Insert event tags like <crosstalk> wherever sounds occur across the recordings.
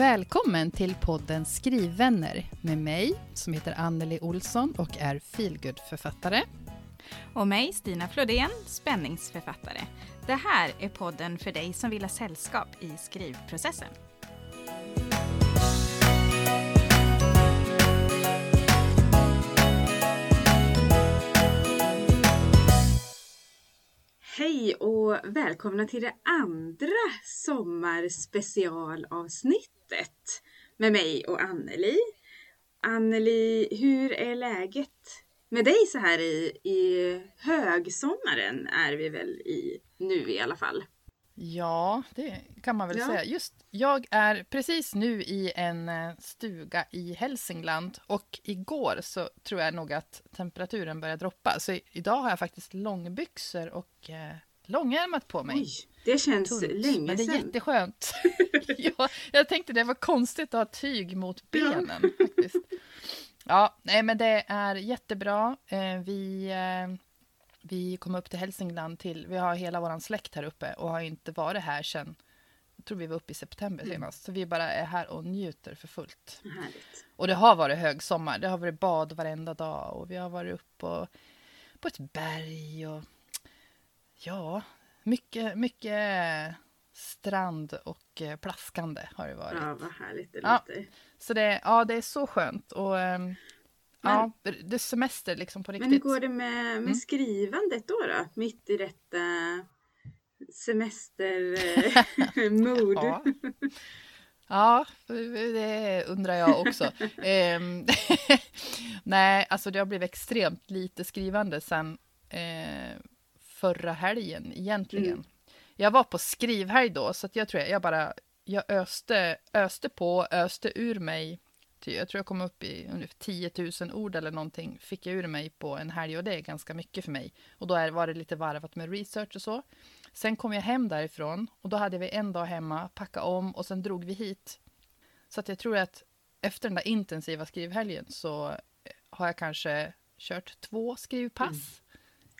Välkommen till podden Skrivvänner med mig som heter Anneli Olsson och är feelgood-författare. Och mig, Stina Flodén, spänningsförfattare. Det här är podden för dig som vill ha sällskap i skrivprocessen. Hej och välkomna till det andra sommarspecialavsnittet med mig och Anneli. Anneli, hur är läget med dig så här i, i högsommaren är vi väl i nu i alla fall? Ja, det kan man väl ja. säga. Just, jag är precis nu i en eh, stuga i Hälsingland och igår så tror jag nog att temperaturen börjar droppa. Så idag har jag faktiskt långbyxor och eh, långärmat på mig. Oj, det känns Tunt, länge sedan. Men det är jätteskönt. <laughs> <laughs> ja, jag tänkte det var konstigt att ha tyg mot benen. Ja. faktiskt. Ja, nej, men det är jättebra. Eh, vi eh, vi kom upp till Hälsingland till, vi har hela vår släkt här uppe och har inte varit här sedan, jag tror vi var uppe i september mm. senast. Så vi bara är här och njuter för fullt. Härligt. Och det har varit högsommar, det har varit bad varenda dag och vi har varit uppe och, på ett berg och ja, mycket, mycket strand och eh, plaskande har det varit. Ja, vad härligt det låter. Ja, så det, ja, det är så skönt och um, men, ja, det semester liksom på riktigt. Men hur går det med, med mm. skrivandet då, då? Mitt i detta semestermod. <laughs> <laughs> ja. ja, det undrar jag också. <laughs> Ehm, nej, alltså det har blivit extremt lite skrivande sen eh, förra helgen egentligen. Mm. Jag var på skrivhelg då, så jag tror jag, jag bara jag öste, öste på, öste ur mig jag tror jag kom upp i ungefär 10 000 ord eller någonting fick jag ur mig på en helg och det är ganska mycket för mig. Och då var det lite varvat med research och så. Sen kom jag hem därifrån och då hade vi en dag hemma, packa om och sen drog vi hit. Så att jag tror att efter den där intensiva skrivhelgen så eh, har jag kanske kört två skrivpass. Mm.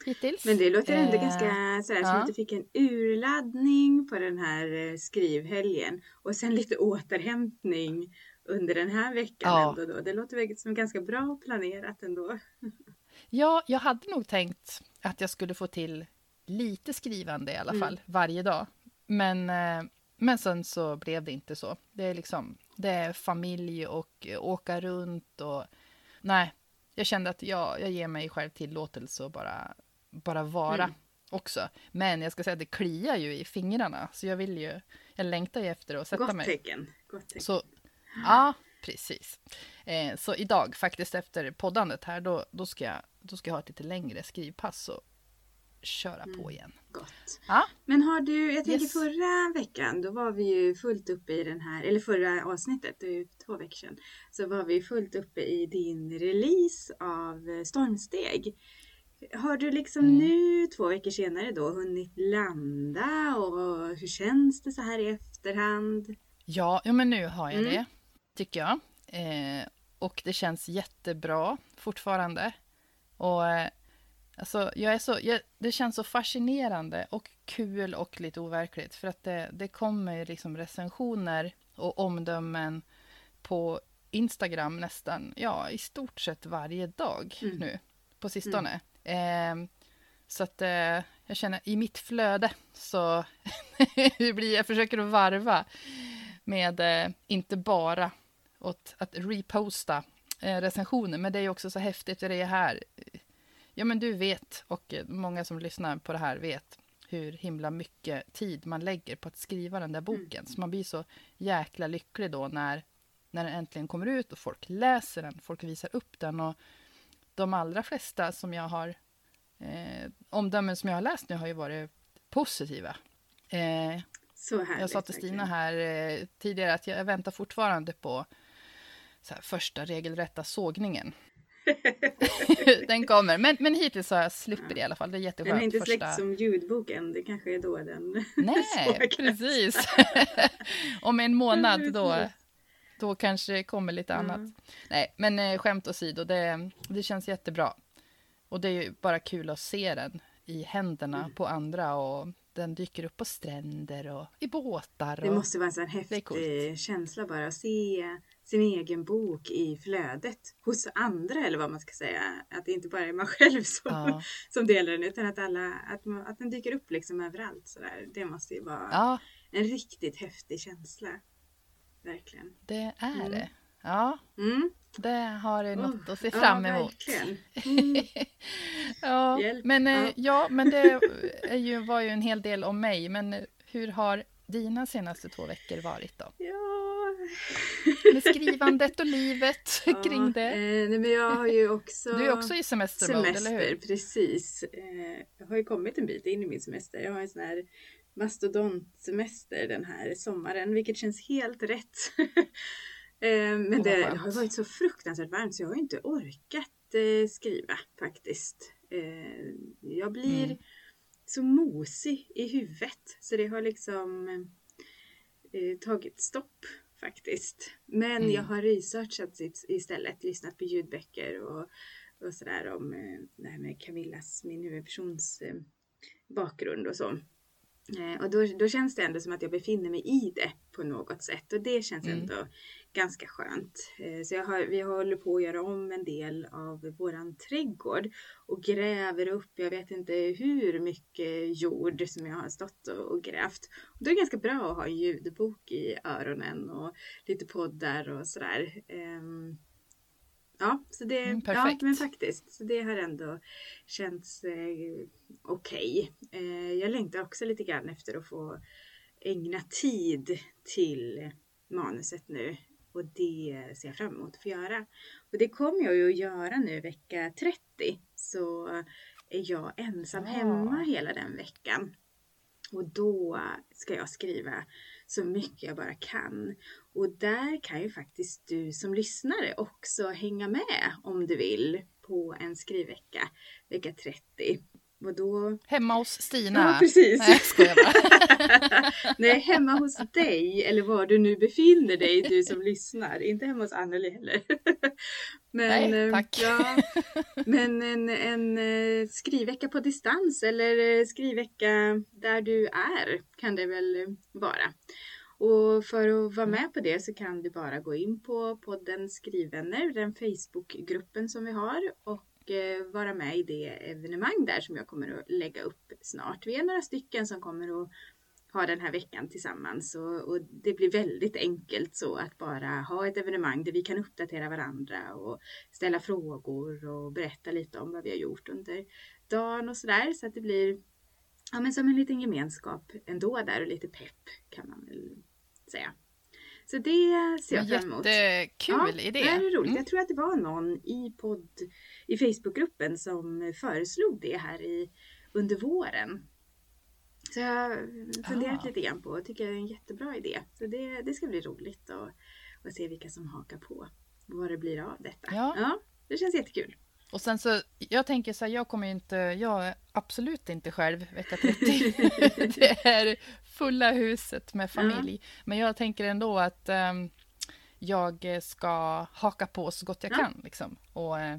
Hittills. Men det låter ändå eh, ganska sådär, ja. som att du fick en urladdning på den här eh, skrivhelgen och sen lite återhämtning under den här veckan ja. ändå då. Det låter som ganska bra planerat ändå. Ja, jag hade nog tänkt att jag skulle få till lite skrivande i alla mm. fall mm. varje dag. Men, eh, men sen så blev det inte så. Det är liksom, det är familj och åka runt och nej, jag kände att jag, jag ger mig själv tillåtelse att bara, bara vara mm. också. Men jag ska säga att det kliar ju i fingrarna, så jag vill ju, jag längtar ju efter att sätta Gott mig. Tecken. Gott tecken. Så Ja, precis. Eh, så idag, faktiskt efter poddandet här, då, då, ska jag, då ska jag ha ett lite längre skrivpass och köra mm. på igen. Gott. Ja. Men har du, jag tänker yes. förra veckan, då var vi ju fullt uppe i den här, eller förra avsnittet, det är ju två veckor sedan, så var vi fullt uppe i din release av Stormsteg. Har du liksom mm. nu, två veckor senare då, hunnit landa och hur känns det så här i efterhand? Ja, ja men nu har jag mm. det tycker jag. Eh, och det känns jättebra fortfarande. Och eh, alltså, jag är så, jag, det känns så fascinerande och kul och lite overkligt. För att det, det kommer liksom recensioner och omdömen på Instagram nästan, ja, i stort sett varje dag mm. nu på sistone. Mm. Eh, så att eh, jag känner i mitt flöde så <laughs> blir, jag försöker att varva med eh, inte bara åt att reposta eh, recensioner. Men det är också så häftigt, det är här. Ja, men du vet, och många som lyssnar på det här vet hur himla mycket tid man lägger på att skriva den där boken. Mm. Så man blir så jäkla lycklig då när, när den äntligen kommer ut och folk läser den, folk visar upp den. Och de allra flesta som jag har, eh, omdömen som jag har läst nu har ju varit positiva. Eh, så härligt, jag sa till Stina här eh, tidigare att jag väntar fortfarande på här, första regelrätta sågningen. <laughs> den kommer. Men, men hittills har jag sluppit ja. det i alla fall. Det är jätteskönt. Den är inte första... som ljudboken. Det kanske är då den <laughs> Nej, precis. <laughs> Om en månad då, då kanske det kommer lite annat. Mm. Nej, men eh, skämt åsido, det, det känns jättebra. Och det är ju bara kul att se den i händerna Mm. på andra och den dyker upp på stränder och i båtar. Det och, måste vara en sån Det häftig känsla bara att se sin egen bok i flödet hos andra eller vad man ska säga. Att det inte bara är man <laughs> själv som, Ja, som delar den utan att, alla, att, man, att den dyker upp liksom överallt. Sådär. Det måste ju vara ja, en riktigt häftig känsla. Verkligen. det är Mm. det. Ja, Mm. det har det något Oh, att se fram ja, emot. verkligen. <laughs> Mm. Ja, men, eh, Ja. ja, men det <laughs> är ju, var ju en hel del om mig. Men eh, hur har dina senaste två veckor varit då? Ja. Med skrivandet och livet <laughs> kring det. Eh, nej, men jag har ju också Du är också i semestermode, eller semester, hur? precis. Eh, jag har ju kommit en bit in i min semester. Jag har en sån här mastodontsemester den här sommaren, vilket känns helt rätt. <laughs> eh, men vad det, det har varit så fruktansvärt varmt så jag har inte orkat eh, skriva faktiskt. Eh, jag blir Mm. så mosig i huvudet så det har liksom eh, tagit stopp faktiskt. Men Mm. jag har researchat ist- istället, lyssnat på ljudböcker och, och sådär om eh, det här med Camillas, min huvudpersons eh, bakgrund och så. Eh, och då, då känns det ändå som att jag befinner mig i det på något sätt och det känns Mm. ändå ganska skönt. Eh, så jag har, vi håller på att göra om en del av våran trädgård och gräver upp, jag vet inte hur mycket jord som jag har stått och, och grävt. Och då är det ganska bra att ha en ljudbok i öronen och lite poddar och sådär. Ehm, ja, så det, Mm, ja, perfekt. men faktiskt. Så det har ändå känts eh, okej. Eh, jag längtar också lite grann efter att få ägna tid till manuset nu. Och det ser jag fram emot att få göra. Och det kommer jag ju att göra nu vecka 30. Så är jag ensam Ja. hemma hela den veckan. Och då ska jag skriva så mycket jag bara kan. Och där kan ju faktiskt du som lyssnare också hänga med om du vill på en skrivvecka vecka 30. Och då... Hemma hos Stina? Ja, precis. Nej, jag skojar bara. <laughs> Nej, hemma hos dig eller var du nu befinner dig, du som lyssnar. Inte hemma hos Anneli heller. <laughs> Men, Nej, eh, tack. Ja, men en, en eh, skrivvecka på distans eller eh, skrivvecka där du är kan det väl vara. Och för att vara med på det så kan du bara gå in på podden Skrivvänner, den Facebookgruppen som vi har och Eh, vara med i det evenemang där som jag kommer att lägga upp snart. Vi är några stycken som kommer att ha den här veckan tillsammans och, och det blir väldigt enkelt så att bara ha ett evenemang där vi kan uppdatera varandra och ställa frågor och berätta lite om vad vi har gjort under dagen och sådär så att det blir ja, men som en liten gemenskap ändå där och lite pepp kan man väl säga. Så det ser jag fram emot. Jättekul idé. Det är roligt. Mm. Jag tror att det var någon i podd i Facebookgruppen som föreslog det här i, under våren. Så jag har funderat Ah. lite grann på och tycker det är en jättebra idé. Så det, det ska bli roligt att, se vilka som hakar på och vad det blir av detta. Ja. det känns jättekul. Och sen så, jag tänker så här, jag kommer ju inte, jag är absolut inte själv vecka 30. <laughs> det är fulla huset med familj. Men jag tänker ändå att ehm, jag ska haka på så gott jag Ja. kan. Liksom. Och eh,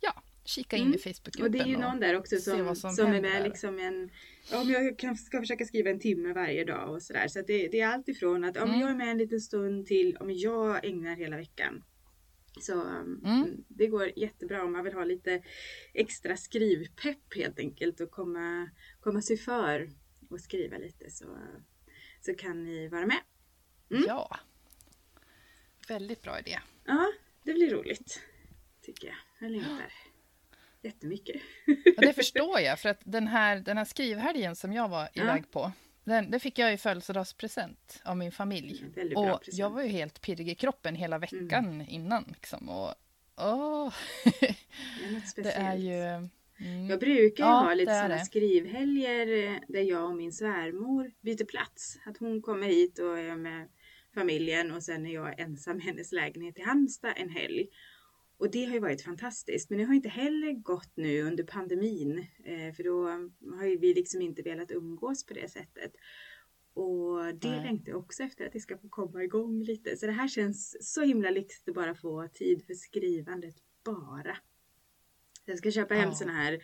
ja, kika in Mm. i Facebookgruppen. Och det är ju någon där också som, som som, är med liksom en men jag kan, ska försöka skriva en timme varje dag och sådär. Så att det, det är allt ifrån att men Mm. jag är med en liten stund till om jag ägnar hela veckan. Så um, Mm. det går jättebra om man vill ha lite extra skrivpepp helt enkelt och komma, komma sig för och skriva lite så, så kan ni vara med. Mm. Ja. Väldigt bra idé. Ja, det blir roligt. Tycker jag. Jag längtar <gasps> jättemycket. Och det förstår jag, för att den här, den här skrivhelgen som jag var Ja. iväg på, den, det fick jag i födelsedagspresent av min familj. Mm, Och jag var ju helt pirrig i kroppen hela veckan innan. Liksom. Och, åh, <laughs> Det är det är ju... Mm, Jag brukar Ja, ha lite sådana skrivhelger eh, där jag och min svärmor byter plats. Att hon kommer hit och är med familjen och sen är jag ensam i hennes lägenhet i Halmstad en helg. Och det har ju varit fantastiskt. Men det har inte heller gått nu under pandemin. Eh, för då har ju vi liksom inte velat umgås på det sättet. Och det Nej. längtar jag också efter att det ska få komma igång lite. Så det här känns så himla lyxigt att bara få tid för skrivandet bara. Jag ska köpa hem Ja. såna här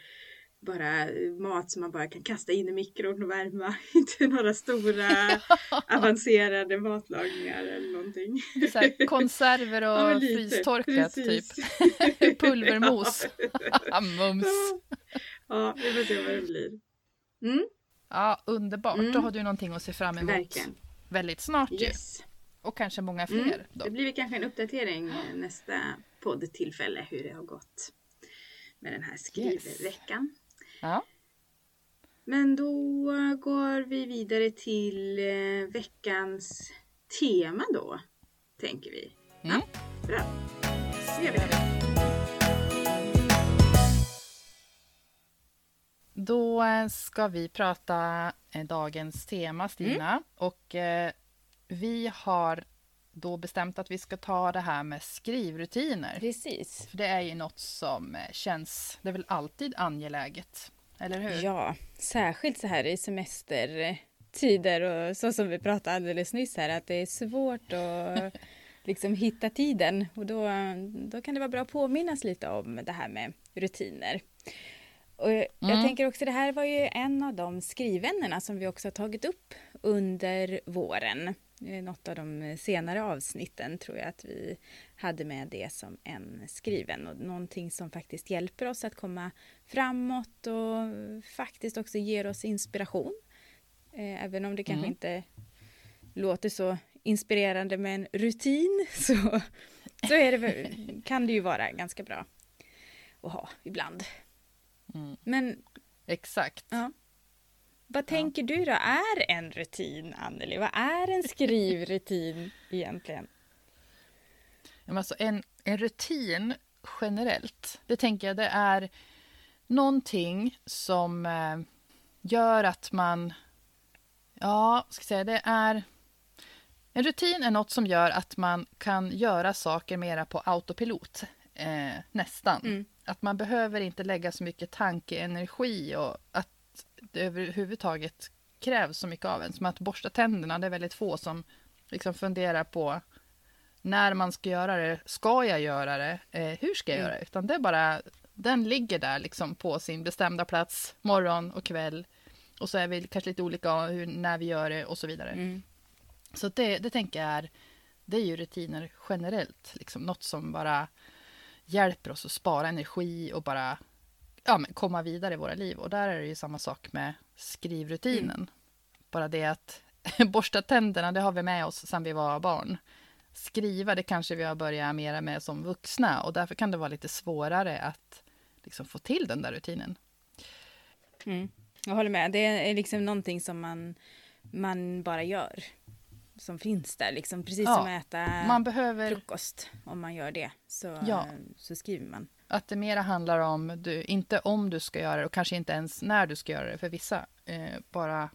bara mat som man bara kan kasta in i mikron och värma. <laughs> Inte några stora <laughs> avancerade matlagningar eller någonting. Så här, <laughs> konserver och ja, frystorkat typ. Pulvermos. Mums. Ja, vi får se vad det blir. Mm. Ja, underbart. Mm. Då har du någonting att se fram emot. Verkligen. Väldigt snart yes. ju. Och kanske många mm. fler. Mm. Det blir kanske en uppdatering nästa poddtillfälle hur det har gått med den här skrivveckan. Yes. Ja. Men då går vi vidare till eh, veckans tema då, tänker vi. Mm. Ja, bra. Så gör vi det. Då eh, ska vi prata eh, dagens tema, Stina. Mm. Och eh, vi har då bestämt att vi ska ta det här med skrivrutiner. Precis. För det är ju något som känns, det är väl alltid angeläget, eller hur? Ja, särskilt så här i semestertider och så som vi pratade alldeles nyss här, att det är svårt att <laughs> liksom hitta tiden och då, då kan det vara bra att påminnas lite om det här med rutiner. Och jag mm. tänker också, det här var ju en av de skrivämnena som vi också har tagit upp under våren. Något av de senare avsnitten tror jag att vi hade med det som en skriven och någonting som faktiskt hjälper oss att komma framåt och faktiskt också ger oss inspiration. Eh, även om det kanske mm. inte låter så inspirerande med en rutin <laughs> så, så är det, kan det ju vara ganska bra att ha ibland. Mm. Men Exakt. Ja. Vad tänker ja. du då är en rutin, Anneli? Vad är en skrivrutin egentligen? Alltså en, en rutin generellt, det tänker jag det är någonting som eh, gör att man... Ja, ska säga, det är... En rutin är något som gör att man kan göra saker mera på autopilot. Eh, nästan. Mm. Att man behöver inte lägga så mycket tankeenergi och att det överhuvudtaget krävs så mycket av en. Som att borsta tänderna, det är väldigt få som liksom funderar på när man ska göra det, ska jag göra det, eh, hur ska jag mm. göra det? Utan det är bara, den ligger där liksom på sin bestämda plats morgon och kväll. Och så är vi kanske lite olika hur, när vi gör det och så vidare. Mm. Så det, det tänker jag är, det är ju rutiner generellt, liksom något som bara hjälper oss att spara energi och bara ja, men komma vidare i våra liv. Och där är det ju samma sak med skrivrutinen. Mm. Bara det att <laughs> borsta tänderna, det har vi med oss sedan vi var barn. Skriva, det kanske vi har börjat mera med som vuxna och därför kan det vara lite svårare att liksom få till den där rutinen. Mm. Jag håller med, det är liksom någonting som man, man bara gör som finns där. Liksom. Precis ja, som att äta man behöver... frukost. Om man gör det så, ja. så skriver man. Att det mera handlar om, du, inte om du ska göra det och kanske inte ens när du ska göra det för vissa. Eh, bara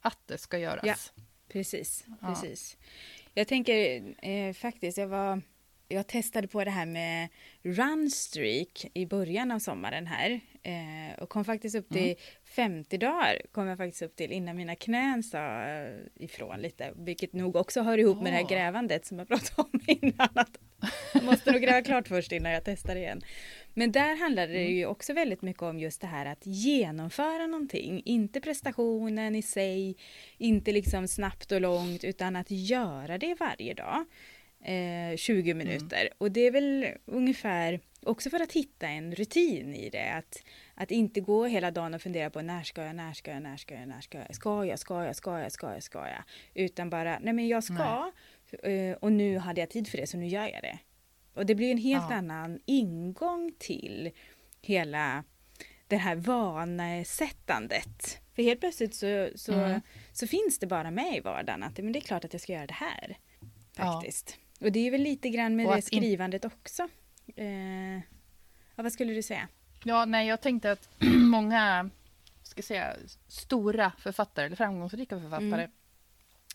att det ska göras. Ja, precis. precis. Jag tänker eh, faktiskt, jag var jag testade på det här med Runstreak i början av sommaren här. Eh, och kom faktiskt upp till mm. 50 dagar kom jag faktiskt upp till innan mina knän sa eh, ifrån lite. Vilket nog också hör ihop oh. med det här grävandet som jag pratade om <laughs> innan. Att nog gräva klart först innan jag testar igen. Men där handlade det mm. ju också väldigt mycket om just det här att genomföra någonting. Inte prestationen i sig, inte liksom snabbt och långt, utan att göra det varje dag eh, 20 mm. minuter. Mm. Och det är väl ungefär också för att hitta en rutin i det. Att, att inte gå hela dagen och fundera på när ska jag, när ska jag, när ska jag, när ska jag, ska jag, ska jag, ska jag, ska jag, ska jag. Utan bara, nej men jag ska nej. Eh, och nu hade jag tid för det så nu gör jag det. Och det blir en helt ja. annan ingång till hela det här vanesättandet. För helt plötsligt så, så, mm. så finns det bara med i vardagen att men det är klart att jag ska göra det här. Faktiskt. Ja. Och det är väl lite grann med det skrivandet in... också. Eh, ja, vad skulle du säga? Ja, nej, jag tänkte att <clears throat> många ska säga, stora författare, eller framgångsrika författare, mm.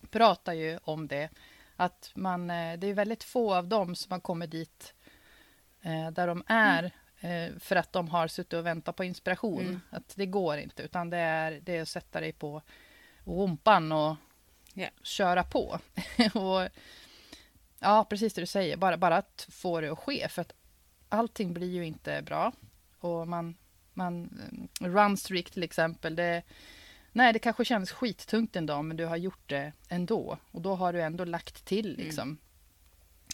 pratar ju om det. Att man, eh, det är väldigt få av dem som har kommit dit eh, där de är mm. eh, för att de har suttit och väntat på inspiration. Mm. Att det går inte, utan det är, det är att sätta dig på rumpan och yeah. köra på. <laughs> och Ja, precis det du säger. Bara, bara att få det att ske. För att allting blir ju inte bra. Och man man, runstreak till exempel, det, nej det kanske känns skittungt en dag men du har gjort det ändå och då har du ändå lagt till mm. liksom. Mm.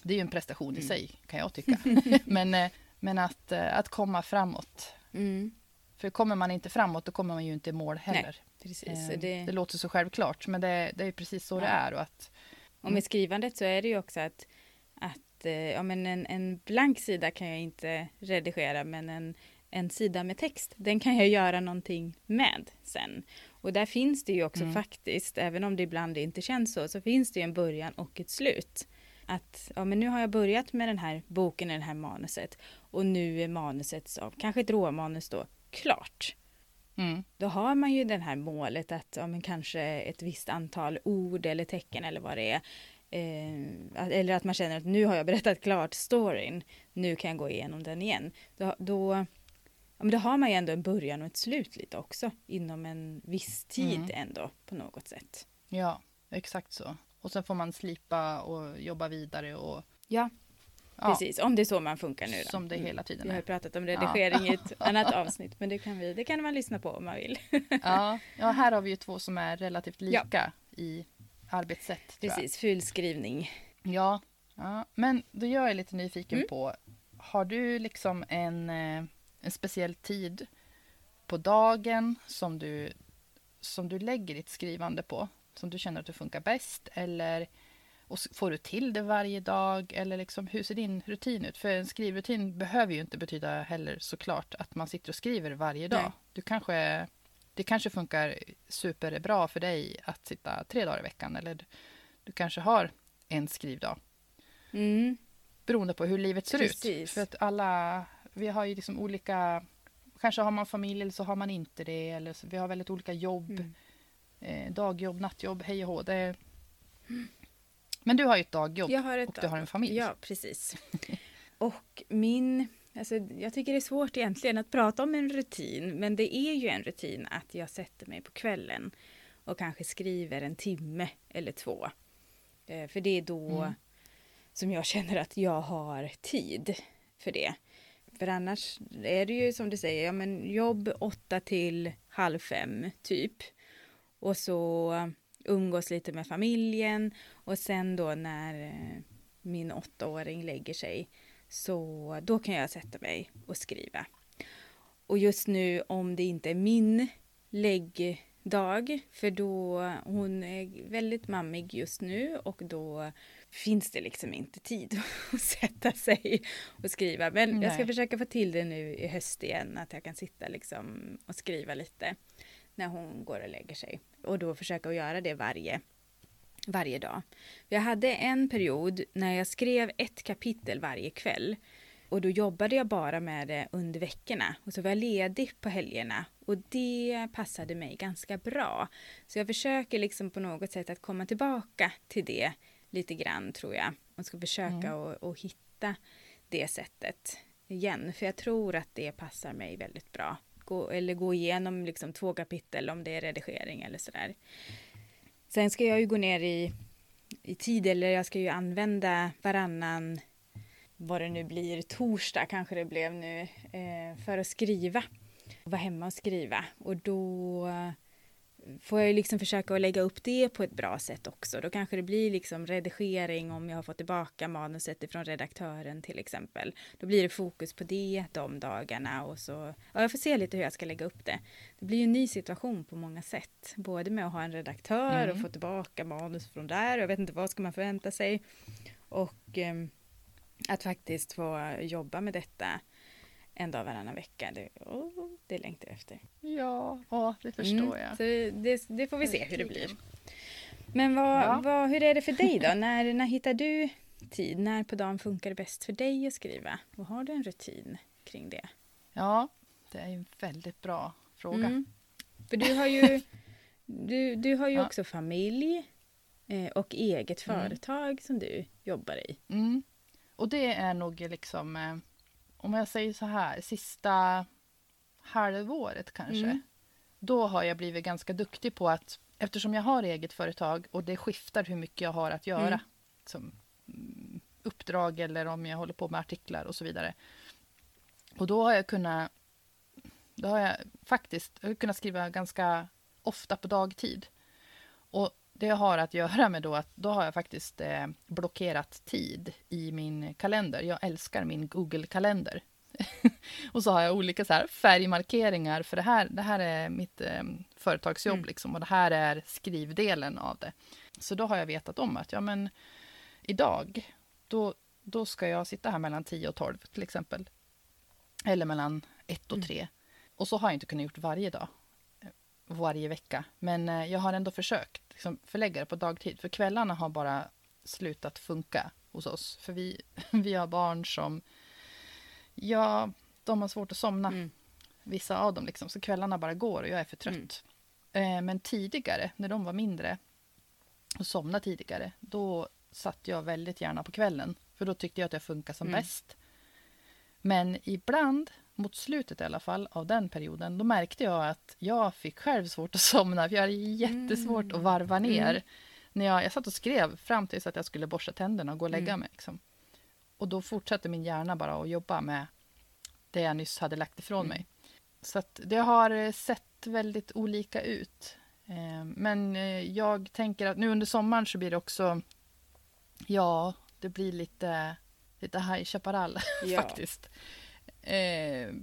Det är ju en prestation i mm. sig kan jag tycka. <laughs> men, eh, men att, eh, att komma framåt. Mm. För kommer man inte framåt då kommer man ju inte i mål heller. Nej, precis. Det... det... låter så självklart men det, det är precis så ja. det är. Och, att, och med skrivandet så är det ju också att, att ja, men en, en blank sida kan jag inte redigera men en, en sida med text, den kan jag göra någonting med sen. Och där finns det ju också mm. faktiskt, även om det ibland inte känns så, så finns det ju en början och ett slut. Att ja, men nu har jag börjat med den här boken, det här manuset och nu är manuset, kanske ett råmanus då, klart. Mm. Då har man ju det här målet att ja, men kanske ett visst antal ord eller tecken eller vad det är. Eh, eller att man känner att nu har jag berättat klart storyn, nu kan jag gå igenom den igen. Då, då ja, men då har man ju ändå en början och ett slut lite också inom en viss tid mm. ändå på något sätt. Ja, exakt så. Och sen får man slipa och jobba vidare och Ja, ja. precis. Om det är så man funkar nu. Då. Som det hela tiden är. Vi har pratat om redigering ja. i ett <laughs> annat avsnitt men det kan, vi, det kan man lyssna på om man vill. <laughs> ja. ja, här har vi ju två som är relativt lika ja. i arbetssätt. Precis, fullskrivning. Ja, ja, men då gör jag lite nyfiken mm. på har du liksom en eh, en speciell tid på dagen som du, som du lägger ditt skrivande på? Som du känner att det funkar bäst? Eller och får du till det varje dag? Eller liksom, hur ser din rutin ut? För en skrivrutin behöver ju inte betyda heller såklart att man sitter och skriver varje dag. Du kanske, det kanske funkar superbra för dig att sitta tre dagar i veckan. Eller du kanske har en skrivdag. Mm. Beroende på hur livet ser Precis. ut. För att alla vi har ju liksom olika... Kanske har man familj eller så har man inte det. Eller så, vi har väldigt olika jobb. Mm. Eh, dagjobb, nattjobb, hej och hå. Det... Men du har ju ett dagjobb jag har ett och du har en familj. Ja, precis. och min... Alltså, jag tycker det är svårt egentligen att prata om en rutin. Men det är ju en rutin att jag sätter mig på kvällen och kanske skriver en timme eller två. Eh, för det är då mm. som jag känner att jag har tid för det. För annars är det ju som du säger, ja men jobb åtta till halv fem typ. Och så umgås lite med familjen och sen då när eh, min åttaåring lägger sig så då kan jag sätta mig och skriva. Och just nu om det inte är min läggdag, för då hon är väldigt mammig just nu och då finns det liksom inte tid <laughs> att sätta sig och skriva. Men Nej. jag ska försöka få till det nu i höst igen, att jag kan sitta liksom och skriva lite när hon går och lägger sig. Och då försöka att göra det varje, varje dag. Jag hade en period när jag skrev ett kapitel varje kväll. Och då jobbade jag bara med det under veckorna. Och så var jag ledig på helgerna. Och det passade mig ganska bra. Så jag försöker liksom på något sätt att komma tillbaka till det lite grann tror jag. Man ska försöka mm. och, och hitta det sättet igen. För jag tror att det passar mig väldigt bra. Gå, eller gå igenom liksom två kapitel om det är redigering eller sådär. Sen ska jag ju gå ner i, i tid eller jag ska ju använda varannan, vad det nu blir, torsdag kanske det blev nu, eh, för att skriva. Vara hemma och skriva. Och då får jag liksom försöka att lägga upp det på ett bra sätt också. Då kanske det blir liksom redigering om jag har fått tillbaka manuset ifrån redaktören till exempel. Då blir det fokus på det de dagarna och så. Ja, jag får se lite hur jag ska lägga upp det. Det blir ju en ny situation på många sätt. Både med att ha en redaktör mm. och få tillbaka manus från där. Jag vet inte vad ska man förvänta sig. Och eh, att faktiskt få jobba med detta en dag varannan vecka. Det, oh, det längtar jag efter. Ja, åh, det förstår mm. jag. Det, det, får vi se hur det blir. Men vad, ja. vad, hur är det för dig då? när, när hittar du tid? När på dagen funkar det bäst för dig att skriva? Och har du en rutin kring det? Ja, det är en väldigt bra fråga. Mm. För du har ju, <laughs> du, du har ju ja. också familj eh, och eget mm. företag som du jobbar i. Mm. Och det är nog liksom eh, om jag säger så här, sista halvåret kanske. Mm. Då har jag blivit ganska duktig på att, eftersom jag har eget företag och det skiftar hur mycket jag har att göra. Mm. Som mm, uppdrag eller om jag håller på med artiklar och så vidare. Och då har jag kunnat Då har jag faktiskt jag har kunnat skriva ganska ofta på dagtid. Och det har att göra med då att då har jag faktiskt eh, blockerat tid i min kalender. Jag älskar min Google-kalender. <laughs> och så har jag olika så här färgmarkeringar för det här, det här är mitt eh, företagsjobb mm. liksom, och det här är skrivdelen av det. Så då har jag vetat om att ja, men idag, då, då ska jag sitta här mellan 10 och 12 till exempel. Eller mellan 1 och 3. Mm. Och så har jag inte kunnat gjort varje dag, varje vecka. Men eh, jag har ändå försökt liksom, förlägga det på dagtid. För kvällarna har bara slutat funka hos oss. För vi, <laughs> vi har barn som, ja, de har svårt att somna. Mm. Vissa av dem liksom. Så kvällarna bara går och jag är för trött. Mm. Eh, men tidigare, när de var mindre och somnade tidigare, då satt jag väldigt gärna på kvällen. För då tyckte jag att det funkade som mm. bäst. Men ibland, mot slutet i alla fall, av den perioden, då märkte jag att jag fick själv svårt att <laughs> somna. För jag hade jättesvårt mm. att varva mm. ner. Mm. När jag, jag satt och skrev fram tills att jag skulle borsta tänderna och gå och lägga mm. mig. Liksom. Och då fortsatte min hjärna bara att jobba med det jag nyss hade lagt ifrån mm. mig. Så det har sett väldigt olika ut. Eh, men eh, jag tänker att nu under sommaren så blir det också Ja, det blir lite, lite High Chaparral <laughs> ja. faktiskt. Eh,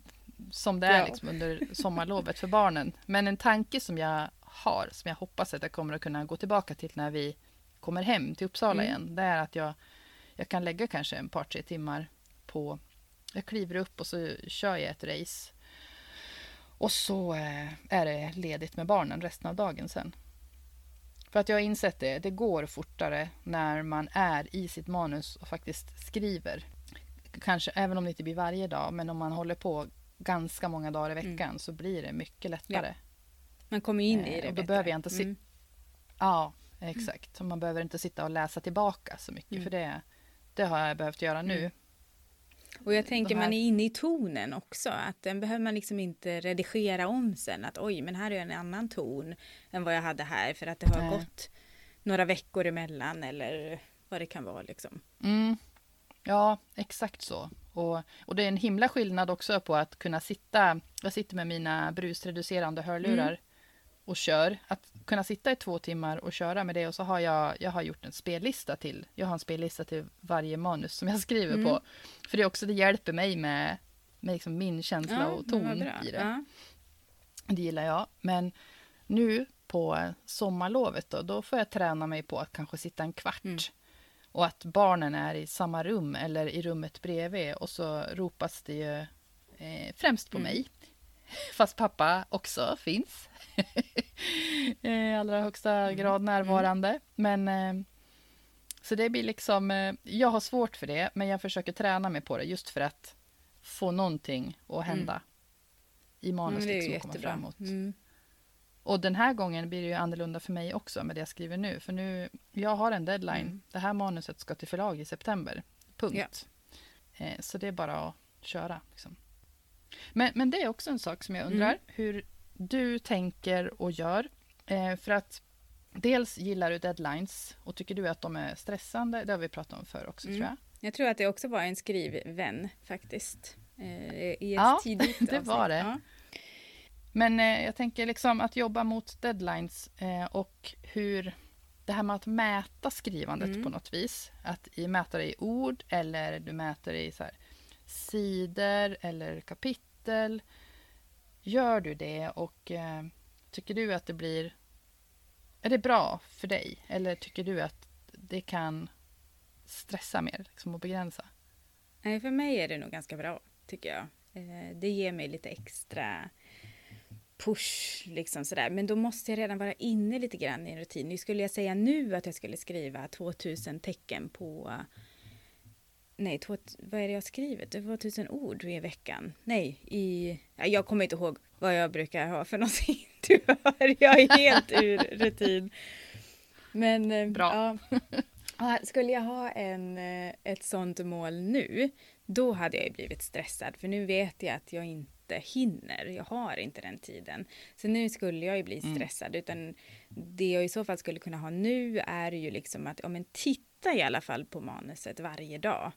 som det är ja. liksom under sommarlovet för barnen. Men en tanke som jag har, som jag hoppas att jag kommer att kunna gå tillbaka till när vi kommer hem till Uppsala mm. igen, det är att jag, jag kan lägga kanske en par, tre timmar på... Jag kliver upp och så kör jag ett race. Och så eh, är det ledigt med barnen resten av dagen sen. För att jag har insett det, det går fortare när man är i sitt manus och faktiskt skriver. Kanske även om det inte blir varje dag, men om man håller på ganska många dagar i mm. veckan mm. så blir det mycket lättare. Ja. Man kommer in i det eh, och då behöver jag inte mm. Ja, exakt. Mm. Man behöver inte sitta och läsa tillbaka så mycket, mm. för det, det har jag behövt göra nu. Mm. Och jag tänker här... man är inne i tonen också, att den behöver man liksom inte redigera om sen, att oj, men här är en annan ton än vad jag hade här för att det har Nej. gått några veckor emellan eller vad det kan vara liksom. Mm. Ja, exakt så. Och, och det är en himla skillnad också på att kunna sitta, jag sitter med mina brusreducerande hörlurar mm och kör. Att kunna sitta i två timmar och köra med det och så har jag, jag har gjort en spellista till. Jag har en spellista till varje manus som jag skriver mm. på. För det är också, det hjälper mig med, med liksom min känsla ja, och ton i det. Ja. Det gillar jag. Men nu på sommarlovet då, då får jag träna mig på att kanske sitta en kvart. Mm. Och att barnen är i samma rum eller i rummet bredvid och så ropas det ju eh, främst på mm. mig. <laughs> Fast pappa också finns. I <laughs> allra högsta mm. grad närvarande. Mm. Men eh, så det blir liksom, eh, jag har svårt för det, men jag försöker träna mig på det just för att få någonting att hända mm. i manus liksom, komma framåt. Mm. Och den här gången blir det ju annorlunda för mig också med det jag skriver nu. För nu, jag har en deadline. Mm. Det här manuset ska till förlag i september. Punkt. Ja. Eh, så det är bara att köra. Liksom. Men, men det är också en sak som jag undrar mm. hur du tänker och gör. Eh, för att dels gillar du deadlines och tycker du att de är stressande? Det har vi pratat om förr också mm. tror jag. Jag tror att det också var en skrivvän faktiskt. Eh, I ett ja, tidigt <laughs> det var det. Ja. Men eh, jag tänker liksom att jobba mot deadlines eh, och hur det här med att mäta skrivandet mm. på något vis. Att i, mäta det i ord eller du mäter det i så här, sidor eller kapitel. Gör du det och eh, tycker du att det blir... Är det bra för dig? Eller tycker du att det kan stressa mer liksom, och begränsa? Nej, för mig är det nog ganska bra, tycker jag. Eh, det ger mig lite extra push, liksom sådär. Men då måste jag redan vara inne lite grann i en rutin. Nu skulle jag säga nu att jag skulle skriva 2000 tecken på nej, två, vad är det jag skriver? Det var tusen ord i veckan. Nej, i, jag kommer inte ihåg vad jag brukar ha för <laughs> någonting. Du hör, jag är helt ur rutin. Men eh, Bra. Ja, skulle jag ha en, eh, ett sånt mål nu, då hade jag blivit stressad. För nu vet jag att jag inte hinner. Jag har inte den tiden. Så nu skulle jag ju bli mm. stressad. Mm. Utan det jag i så fall skulle kunna ha nu är ju liksom att, ja men titta i alla fall på manuset varje dag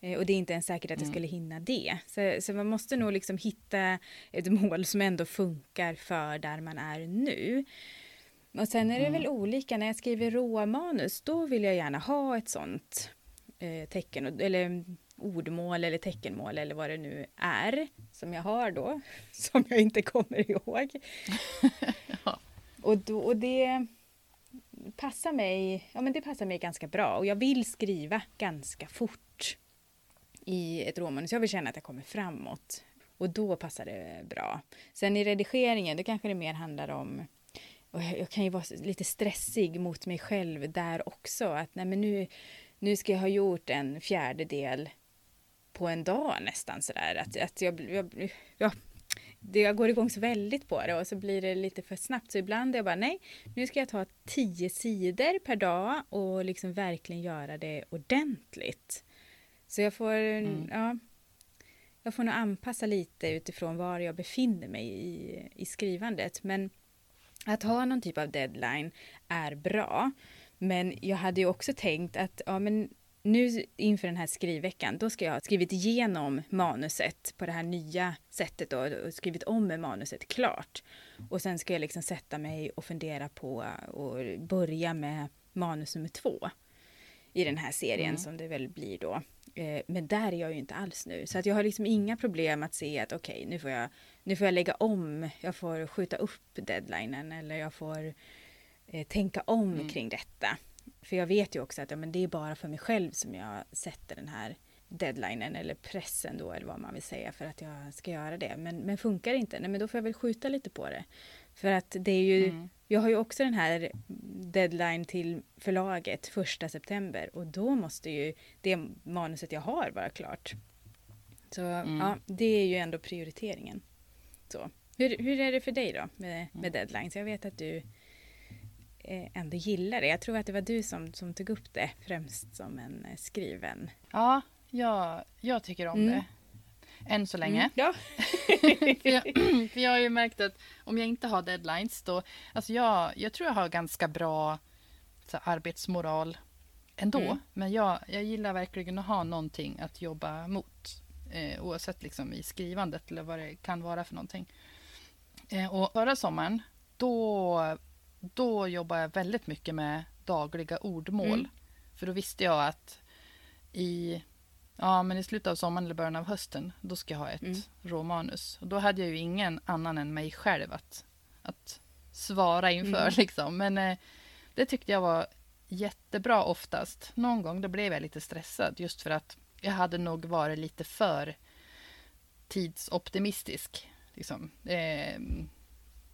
Eh, och det är inte ens säkert att jag mm. skulle hinna det. Så, så, man måste nog liksom hitta ett mål som ändå funkar för där man är nu. Och sen är det mm. väl olika, när jag skriver råa manus, då vill jag gärna ha ett sånt eh, tecken, eller ordmål eller teckenmål eller vad det nu är som jag har då, <laughs> som jag inte kommer ihåg. <laughs> ja. och, då, och det passar mig, ja men det passar mig ganska bra och jag vill skriva ganska fort i ett råmanus. Jag vill känna att jag kommer framåt och då passar det bra. Sen i redigeringen, då kanske det mer handlar om jag kan ju vara lite stressig mot mig själv där också. Att nej men nu, nu ska jag ha gjort en fjärdedel på en dag nästan sådär. Att, att jag, jag, jag, jag går igång så väldigt på det och så blir det lite för snabbt. Så ibland är jag bara nej, nu ska jag ta tio sidor per dag och liksom verkligen göra det ordentligt. Så jag får, mm. ja, jag får nog anpassa lite utifrån var jag befinner mig i, i skrivandet. Men att ha någon typ av deadline är bra. Men jag hade ju också tänkt att ja, men nu inför den här skrivveckan, då ska jag ha skrivit igenom manuset på det här nya sättet då, och skrivit om manuset klart. Och sen ska jag liksom sätta mig och fundera på och börja med manus nummer två i den här serien mm. som det väl blir då. Eh, men där är jag ju inte alls nu, så att jag har liksom inga problem att se att okej, okay, nu, får jag, nu får jag lägga om, jag får skjuta upp deadlinen eller jag får eh, tänka om mm. kring detta. För jag vet ju också att ja, men det är bara för mig själv som jag sätter den här deadlinen eller pressen då eller vad man vill säga för att jag ska göra det. Men, men funkar det inte, nej men då får jag väl skjuta lite på det. För att det är ju, mm. jag har ju också den här deadline till förlaget första september och då måste ju det manuset jag har vara klart. Så mm. ja, det är ju ändå prioriteringen. Så. Hur, hur är det för dig då med, med deadlines? Jag vet att du ändå gillar det. Jag tror att det var du som, som tog upp det främst som en eh, skriven. Ja, jag, jag tycker om mm. det. Än så länge. Mm, ja. <laughs> för, jag, <clears throat> för jag har ju märkt att om jag inte har deadlines då, alltså jag, jag tror jag har ganska bra så, arbetsmoral ändå. Mm. Men jag, jag gillar verkligen att ha någonting att jobba mot. Eh, oavsett liksom i skrivandet eller vad det kan vara för någonting. Eh, och förra sommaren, då då jobbade jag väldigt mycket med dagliga ordmål. Mm. För då visste jag att i, ja, men i slutet av sommaren eller början av hösten, då ska jag ha ett mm. råmanus. Och då hade jag ju ingen annan än mig själv att, att svara inför. Mm. <laughs> Liksom. Men eh, det tyckte jag var jättebra oftast. Någon gång då blev jag lite stressad just för att jag hade nog varit lite för tidsoptimistisk. Liksom. Eh,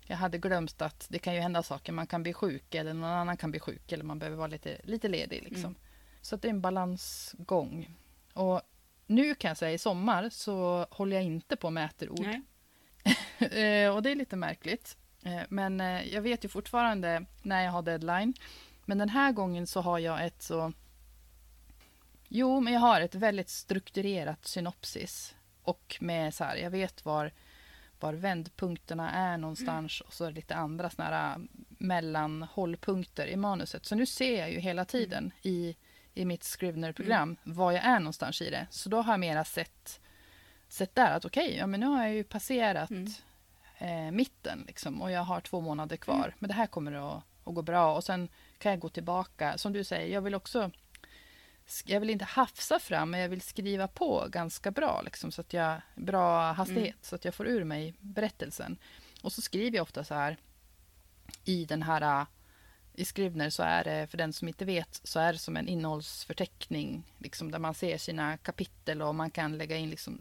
jag hade glömt att det kan ju hända saker. Man kan bli sjuk eller någon annan kan bli sjuk eller man behöver vara lite, lite ledig. Liksom. Mm. Så det är en balansgång. Och nu kan jag säga i sommar så håller jag inte på med äterord. <laughs> Eh, och det är lite märkligt. Eh, men eh, jag vet ju fortfarande när jag har deadline. Men den här gången så har jag ett så... Jo, men jag har ett väldigt strukturerat synopsis. Och med så här, jag vet var var vändpunkterna är någonstans och så lite andra såna här äh, mellanhållpunkter i manuset. Så nu ser jag ju hela tiden mm. i, i mitt Scrivener-program mm. var jag är någonstans i det. Så då har jag mera sett, sett där att okej, okay, ja, men nu har jag ju passerat mm. eh, mitten liksom, och jag har två månader kvar. Men det här kommer att, att gå bra och sen kan jag gå tillbaka. Som du säger, jag vill också jag vill inte hafsa fram, men jag vill skriva på ganska bra, liksom, så att jag, bra hastighet, mm. så att jag får ur mig berättelsen. Och så skriver jag ofta så här i den här i Scrivener så är det, för den som inte vet, så är det som en innehållsförteckning, liksom, där man ser sina kapitel och man kan lägga in liksom,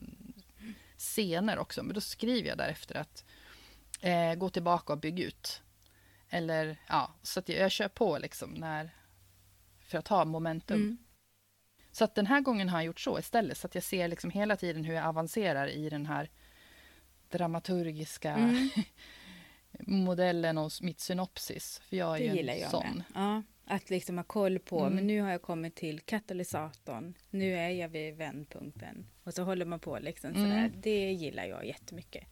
scener också. Men då skriver jag därefter att eh, gå tillbaka och bygga ut. Eller ja, så att jag, jag kör på liksom när, för att ha momentum. Mm. Så att den här gången har jag gjort så istället, så att jag ser liksom hela tiden hur jag avancerar i den här dramaturgiska mm. <laughs> modellen och mitt synopsis. För jag är det ju en sån. Med. Ja, att liksom ha koll på, mm. men nu har jag kommit till katalysatorn, nu är jag vid vändpunkten. Och så håller man på liksom sådär. Mm. Det gillar jag jättemycket.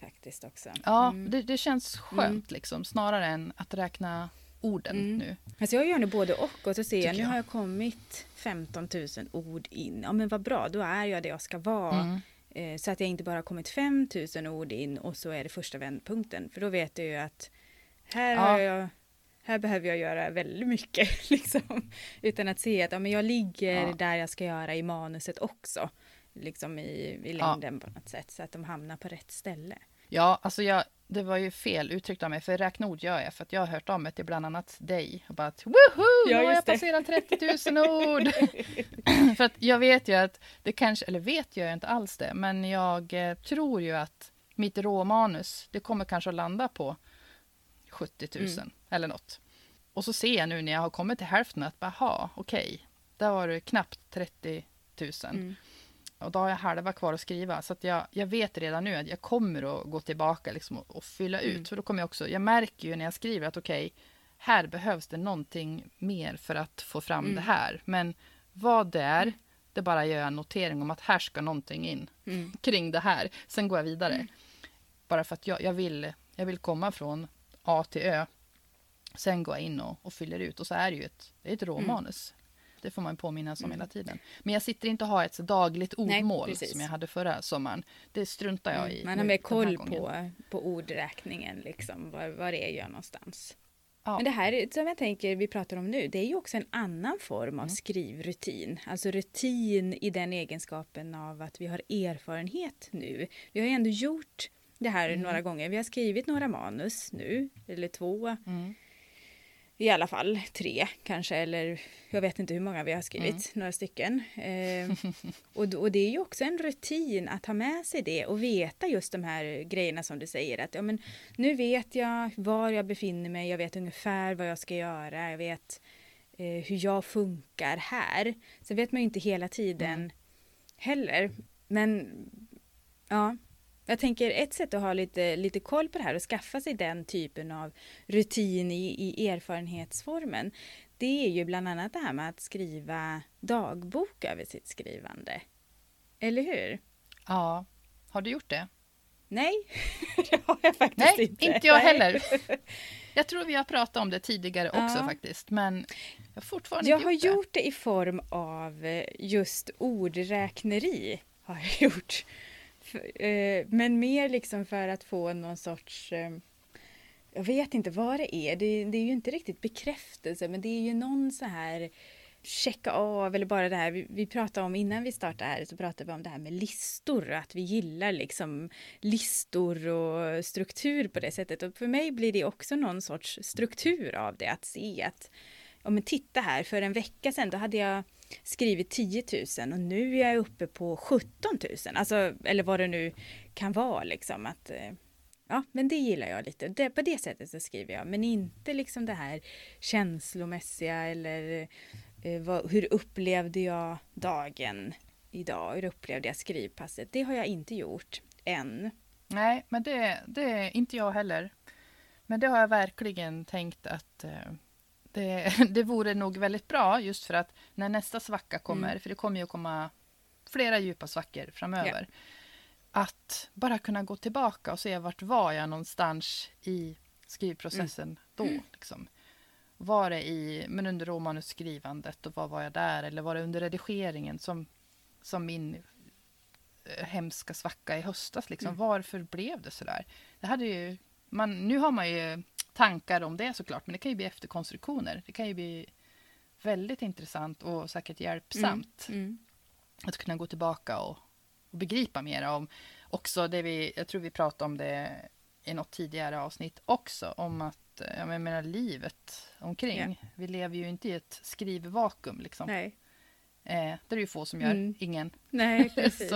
Faktiskt också. Ja, mm. det, det, känns skönt mm. liksom, snarare än att räkna orden mm. nu. Alltså jag gör nu både och och så ser jag, nu har jag kommit 15 000 ord in. Ja men vad bra, då är jag det jag ska vara. Mm. Eh, så att jag inte bara kommit 5 000 ord in och så är det första vändpunkten. För då vet jag ju att här, ja. jag, här behöver jag göra väldigt mycket. <laughs> Liksom. Utan att se att ja, men jag ligger ja. där jag ska göra i manuset också. Liksom i, i längden ja. på något sätt. Så att de hamnar på rätt ställe. Ja, alltså jag, det var ju fel uttryckt av mig, för räkna ord gör jag, för att jag har hört om det till bland annat dig. Och bara att woho, ja, nu har jag passerat 30 000 ord! <laughs> för att jag vet ju att det kanske, eller vet jag inte alls det, men jag eh, tror ju att mitt råmanus, det kommer kanske att landa på 70 000 mm. eller något. Och så ser jag nu när jag har kommit till hälften att, aha, okej, okay, där var det knappt 30 000. Mm. Och då har jag halva kvar att skriva. Så att jag, jag vet redan nu att jag kommer att gå tillbaka liksom och, och fylla ut. Mm. För då kommer jag också, jag märker ju när jag skriver att okej, okay, här behövs det någonting mer för att få fram mm. det här. Men vad det är, det bara gör jag en notering om att här ska någonting in mm. <laughs> kring det här. Sen går jag vidare. Mm. Bara för att jag, jag, vill, jag vill komma från A till Ö. Sen går jag in och, och fyller ut. Och så är det ju ett, det är ett råmanus. Det får man påminnas om mm. hela tiden. Men jag sitter inte och har ett dagligt ordmål Nej, som jag hade förra sommaren. Det struntar jag mm. i. Man har mer koll på, på ordräkningen, liksom, var, var det gör någonstans. Ja. Men det här som jag tänker vi pratar om nu, det är ju också en annan form av mm. skrivrutin. Alltså rutin i den egenskapen av att vi har erfarenhet nu. Vi har ju ändå gjort det här mm. några gånger. Vi har skrivit några manus nu, eller två. Mm i alla fall tre kanske, eller jag vet inte hur många vi har skrivit, mm. några stycken. Eh, <laughs> och, och det är ju också en rutin att ha med sig det och veta just de här grejerna som du säger att ja, men nu vet jag var jag befinner mig, jag vet ungefär vad jag ska göra, jag vet eh, hur jag funkar här. Sen vet man ju inte hela tiden mm. heller, men ja, jag tänker ett sätt att ha lite, lite koll på det här och skaffa sig den typen av rutin i, i erfarenhetsformen. Det är ju bland annat det här med att skriva dagbok över sitt skrivande. Eller hur? Ja. Har du gjort det? Nej, <laughs> det har jag faktiskt Nej, inte. inte jag heller. <laughs> Jag tror vi har pratat om det tidigare också ja. faktiskt, men jag har fortfarande jag inte gjort det. Jag har gjort det i form av eh, just ordräkneri. Har jag gjort. Eh, men mer liksom för att få någon sorts eh, jag vet inte vad det är. Det, det, är ju inte riktigt bekräftelse men det är ju någon så här checka av eller bara det här vi, vi pratade om innan vi startade här så pratade vi om det här med listor att vi gillar liksom listor och struktur på det sättet och för mig blir det också någon sorts struktur av det att se att ja men titta här för en vecka sedan då hade jag skrivit 10 000 och nu är jag uppe på 17 000. Alltså, eller vad det nu kan vara liksom att eh, Ja, men det gillar jag lite. Det, på det sättet så skriver jag, men inte liksom det här känslomässiga eller eh, vad, hur upplevde jag dagen idag? Hur upplevde jag skrivpasset? Det har jag inte gjort än. Nej, men det, det är inte jag heller. Men det har jag verkligen tänkt att eh, det, <laughs> det vore nog väldigt bra just för att när nästa svacka kommer, mm. för det kommer ju att komma flera djupa svackor framöver. Yeah. Att bara kunna gå tillbaka och se vart var jag någonstans i skrivprocessen mm. då. Liksom. Var det i, men under romanusskrivandet och var var jag där? Eller var det under redigeringen som, som min eh, hemska svacka i höstas? Liksom. Mm. Varför blev det så där? Det hade ju, man, nu har man ju tankar om det såklart, men det kan ju bli efterkonstruktioner. Det kan ju bli väldigt intressant och säkert hjälpsamt mm. Mm. att kunna gå tillbaka och, och begripa mer om också det vi, jag tror vi pratade om det i något tidigare avsnitt också, om att, jag menar livet omkring. Yeah. Vi lever ju inte i ett skrivvakuum liksom. Nej. Eh, det är ju få som gör, mm. ingen. Nej, <laughs> precis. Så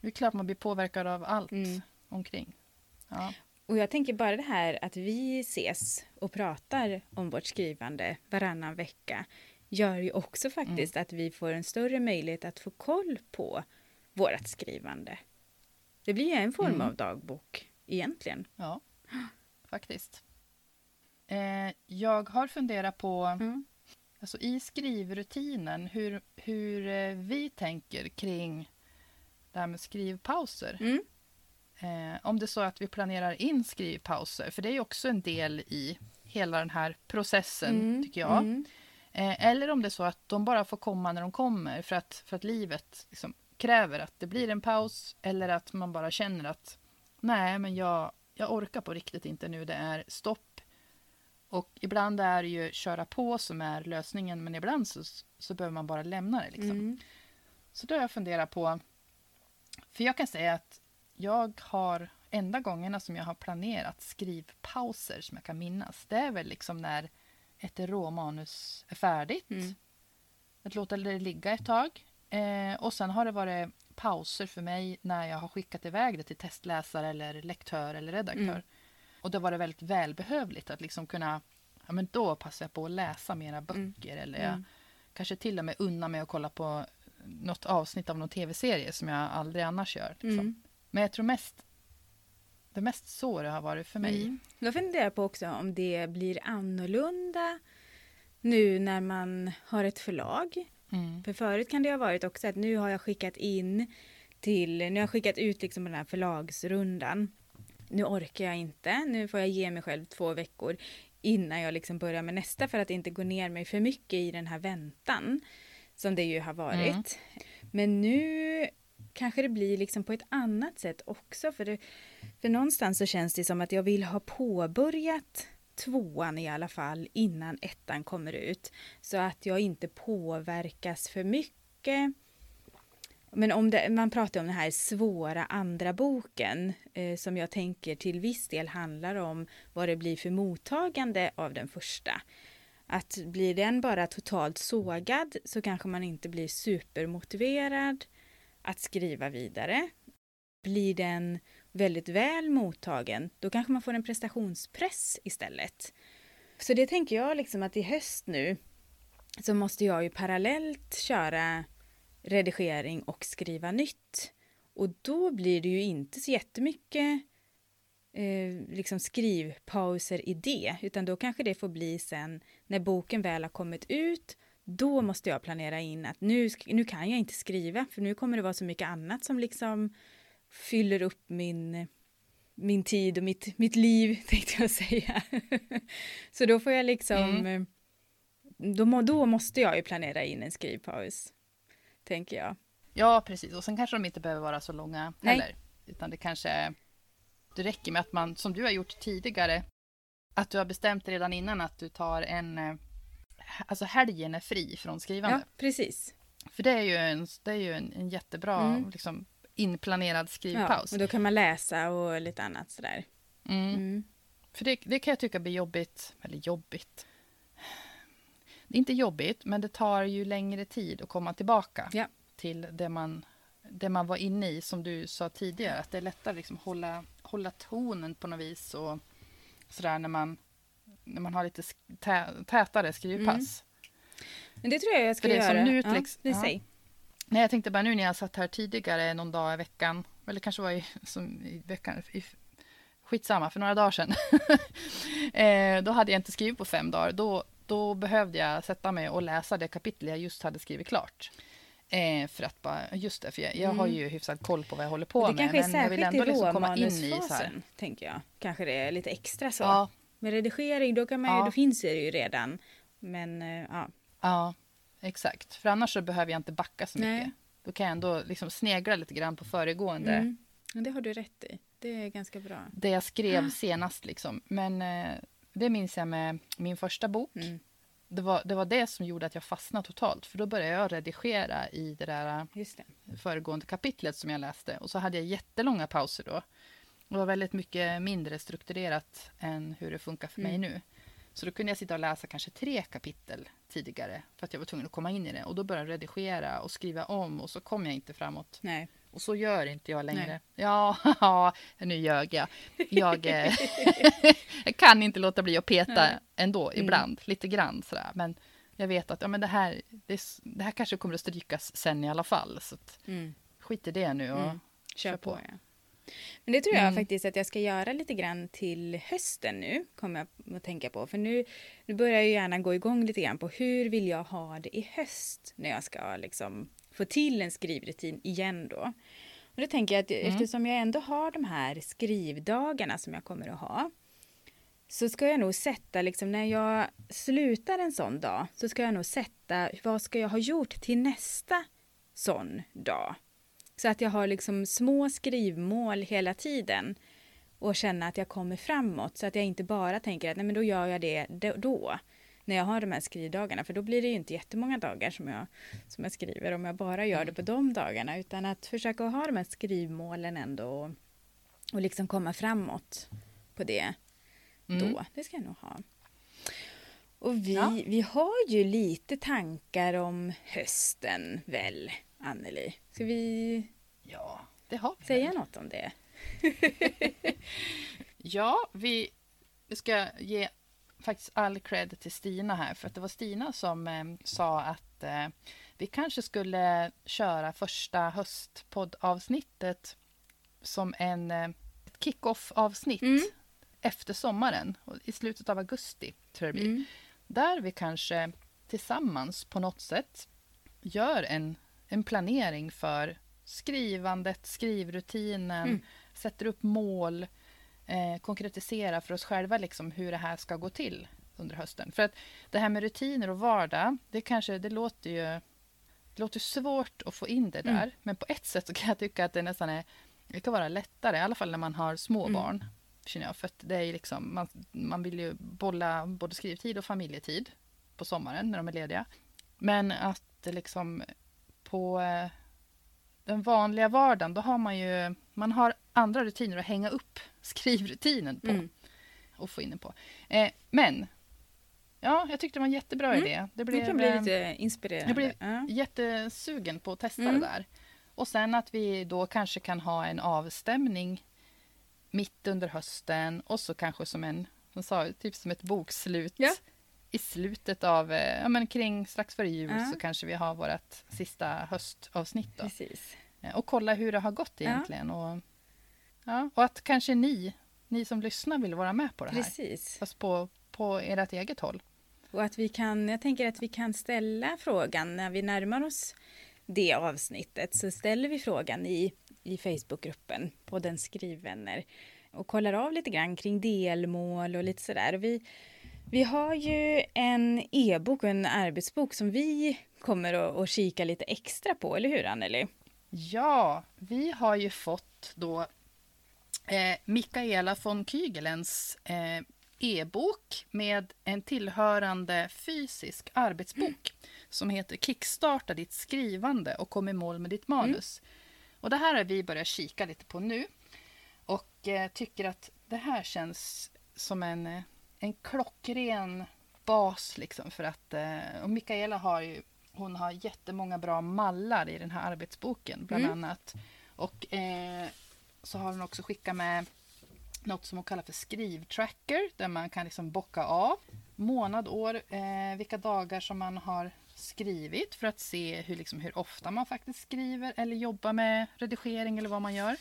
det är klart man blir påverkad av allt mm. omkring. Ja. Och jag tänker bara det här att vi ses och pratar om vårt skrivande varannan vecka gör ju också faktiskt mm. att vi får en större möjlighet att få koll på vårt skrivande. Det blir ju en form mm. av dagbok egentligen. Ja, faktiskt. Eh, jag har funderat på, mm. alltså i skrivrutinen, hur, hur eh, vi tänker kring det här med skrivpauser. Mm. Eh, om det är så att vi planerar in skrivpauser, för det är också en del i hela den här processen, mm. tycker jag. Mm. Eh, eller om det är så att de bara får komma när de kommer för att, för att livet liksom kräver att det blir en paus eller att man bara känner att nej, men jag, jag orkar på riktigt inte nu, det är stopp. Och ibland är det ju köra på som är lösningen, men ibland så, så behöver man bara lämna det. Liksom. Mm. Så då har jag funderat på, för jag kan säga att jag har enda gångerna som jag har planerat skrivpauser som jag kan minnas, det är väl liksom när ett råmanus är färdigt. Mm. Att låta det ligga ett tag. Eh, och sen har det varit pauser för mig när jag har skickat iväg det till testläsare eller lektör eller redaktör. Mm. Och det var det väldigt välbehövligt att liksom kunna, ja men då passar jag på att läsa mera mm. böcker mm. eller jag mm. kanske till och med unna mig att kolla på något avsnitt av någon tv-serie som jag aldrig annars gör. Liksom. Men jag tror mest det mest så det har varit för mig. Mm. Jag funderar på också om det blir annorlunda nu när man har ett förlag. Mm. För förut kan det ha varit också att nu har jag skickat in till, nu har jag skickat ut liksom den här förlagsrundan. Nu orkar jag inte, nu får jag ge mig själv två veckor innan jag liksom börjar med nästa för att inte gå ner mig för mycket i den här väntan som det ju har varit. Mm. Men nu kanske det blir liksom på ett annat sätt också. För, det, för någonstans så känns det som att jag vill ha påbörjat tvåan i alla fall innan ettan kommer ut. Så att jag inte påverkas för mycket. Men om det, man pratar om den här svåra andra boken eh, som jag tänker till viss del handlar om vad det blir för mottagande av den första. Att blir den bara totalt sågad så kanske man inte blir supermotiverad att skriva vidare. Blir den väldigt väl mottagen, då kanske man får en prestationspress istället. Så det tänker jag liksom att i höst nu så måste jag ju parallellt köra redigering och skriva nytt. Och då blir det ju inte så jättemycket eh, liksom skrivpauser i det, utan då kanske det får bli sen när boken väl har kommit ut då måste jag planera in att nu, nu kan jag inte skriva för nu kommer det vara så mycket annat som liksom fyller upp min, min tid och mitt, mitt liv <laughs> tänkte jag säga. så då får jag liksom, mm. då, då måste jag ju planera in en skrivpaus, tänker jag. Ja, precis. Och sen kanske de inte behöver vara så långa Nej. heller. Utan det kanske, det räcker med att man, som du har gjort tidigare, att du har bestämt redan innan att du tar en eh, alltså helgen är fri från skrivande. Ja, precis. För det är ju en, det är ju en, en jättebra mm. liksom, inplanerad skrivpaus. Ja, och då kan man läsa och lite annat sådär. Mm. Mm. För det, det kan jag tycka blir jobbigt, eller jobbigt. Det är inte jobbigt, men det tar ju längre tid att komma tillbaka ja. till det man, det man var inne i, som du sa tidigare. Att det är lättare att liksom hålla, hålla tonen på något vis och sådär när man när man har lite tä tätare skrivpass. Mm. Men det tror jag jag ska För det göra. Som nu, ja, liksom, ja. Nej, jag tänkte bara nu när jag satt här tidigare någon dag i veckan, eller kanske var i, som i veckan, i, skitsamma, för några dagar sedan. <laughs> eh, då hade jag inte skrivit på fem dagar. Då, då behövde jag sätta mig och läsa det kapitel jag just hade skrivit klart. Eh, för att bara, just det, för jag, jag mm. har ju hyfsad koll på vad jag håller på det med. Det kanske är särskilt i liksom råmanusfasen, tänker jag. Kanske det är lite extra så. Ja, med redigering då, kan man ja. då finns det ju redan. Men eh, ja. Ja, exakt. För annars så behöver jag inte backa så Nej. mycket. Då kan jag ändå liksom snegla lite grann på föregående. Mm. Det har du rätt i. Det är ganska bra. Det jag skrev ah. senast liksom. Men eh, det minns jag med min första bok. Mm. Det, var, det var det som gjorde att jag fastnade totalt. För då började jag redigera i det där det. föregående kapitlet som jag läste. Och så hade jag jättelånga pauser då. Det var väldigt mycket mindre strukturerat än hur det funkar för mm. mig nu. Så då kunde jag sitta och läsa kanske tre kapitel tidigare för att jag var tvungen att komma in i det. Och då började jag redigera och skriva om och så kom jag inte framåt. Nej. Och så gör inte jag längre. Nej. Ja, <laughs> nu ljög jag. Jag, eh, <laughs> jag kan inte låta bli att peta Nej. ändå mm. ibland, mm. lite grann sådär. Men jag vet att ja, men det, här, det, det här kanske kommer att strykas sen i alla fall. Så att, mm. skit i det nu och mm. kör, kör på. på ja. Men det tror jag mm. faktiskt att jag ska göra lite grann till hösten nu, kommer jag att tänka på. För nu, nu börjar jag gärna gå igång lite grann på hur vill jag ha det i höst när jag ska liksom få till en skrivrutin igen då. Och då tänker jag att mm. eftersom jag ändå har de här skrivdagarna som jag kommer att ha så ska jag nog sätta, liksom, när jag slutar en sån dag, så ska jag nog sätta vad ska jag ha gjort till nästa sån dag. Så att jag har liksom små skrivmål hela tiden och känna att jag kommer framåt så att jag inte bara tänker att nej men då gör jag det då när jag har de här skrivdagarna för då blir det ju inte jättemånga dagar som jag, som jag skriver om jag bara gör det på de dagarna utan att försöka ha de här skrivmålen ändå och, och liksom komma framåt på det mm. då. Det ska jag nog ha. Och vi, ja. vi har ju lite tankar om hösten väl, Anneli? Ska vi ja, det har vi säga något om det? <laughs> ja, vi ska ge faktiskt all cred till Stina här, för att det var Stina som eh, sa att eh, vi kanske skulle köra första höstpoddavsnittet som en eh, kick-off avsnitt mm. efter sommaren, i slutet av augusti tror jag det blir. Mm. Där vi kanske tillsammans på något sätt gör en, en planering för skrivandet, skrivrutinen, mm. sätter upp mål, eh, konkretisera för oss själva liksom hur det här ska gå till under hösten. För att det här med rutiner och vardag, det kanske det låter ju det låter svårt att få in det mm. där, mm. men på ett sätt så kan jag tycka att det nästan är det kan vara lättare, i alla fall när man har små mm. barn. Känner jag, för det är liksom, man, man vill ju bolla både skrivtid och familjetid på sommaren när de är lediga. Men att liksom på eh, den vanliga vardagen, då har man ju man har andra rutiner att hänga upp <laughs> skrivrutinen på. Mm. Och få in den på. Eh, men Ja, jag tyckte det var en jättebra mm. idé. Det blev, det bli lite eh, inspirerande. Jag blev ja. jättesugen på att testa mm. det där. Och sen att vi då kanske kan ha en avstämning mitt under hösten och så kanske som en, som sa, typ som ett bokslut. Ja. I slutet av, eh, ja men kring strax före jul ja. så kanske vi har vårt sista höstavsnitt då. Precis. Eh, och kolla hur det har gått egentligen. Ja. Och, ja, och att kanske ni, ni som lyssnar vill vara med på det här. Precis. Fast på, på ert eget håll. Och att vi kan, jag tänker att vi kan ställa frågan när vi närmar oss det avsnittet så ställer vi frågan i, i Facebookgruppen på den skrivvänner och kollar av lite grann kring delmål och lite sådär. Vi, vi har ju en e-bok och en arbetsbok som vi kommer att, kika lite extra på, eller hur Anneli? Ja, vi har ju fått då eh, Mikaela von Kygelens eh, e-bok med en tillhörande fysisk arbetsbok mm. som heter Kickstarta ditt skrivande och kom i mål med ditt manus. Mm. Och det här har vi börjat kika lite på nu och eh, tycker att det här känns som en, eh, en klockren bas liksom för att eh, och Mikaela har ju hon har jättemånga bra mallar i den här arbetsboken bland mm. annat. Och eh, så har hon också skickat med något som hon kallar för skrivtracker där man kan liksom bocka av månad, år, eh, vilka dagar som man har skrivit för att se hur, liksom, hur ofta man faktiskt skriver eller jobbar med redigering eller vad man gör.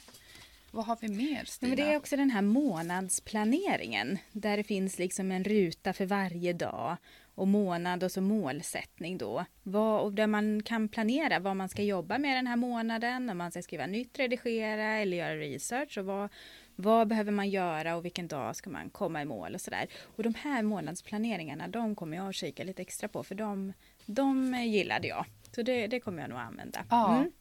Vad har vi mer Stina? Men det är också den här månadsplaneringen där det finns liksom en ruta för varje dag och månad och så målsättning då. Vad, och där man kan planera vad man ska jobba med den här månaden, om man ska skriva nytt, redigera eller göra research och vad, vad behöver man göra och vilken dag ska man komma i mål och sådär. Och de här månadsplaneringarna, de kommer jag att kika lite extra på för de, de gillade jag. Så det, det kommer jag nog använda. Ja. Mm.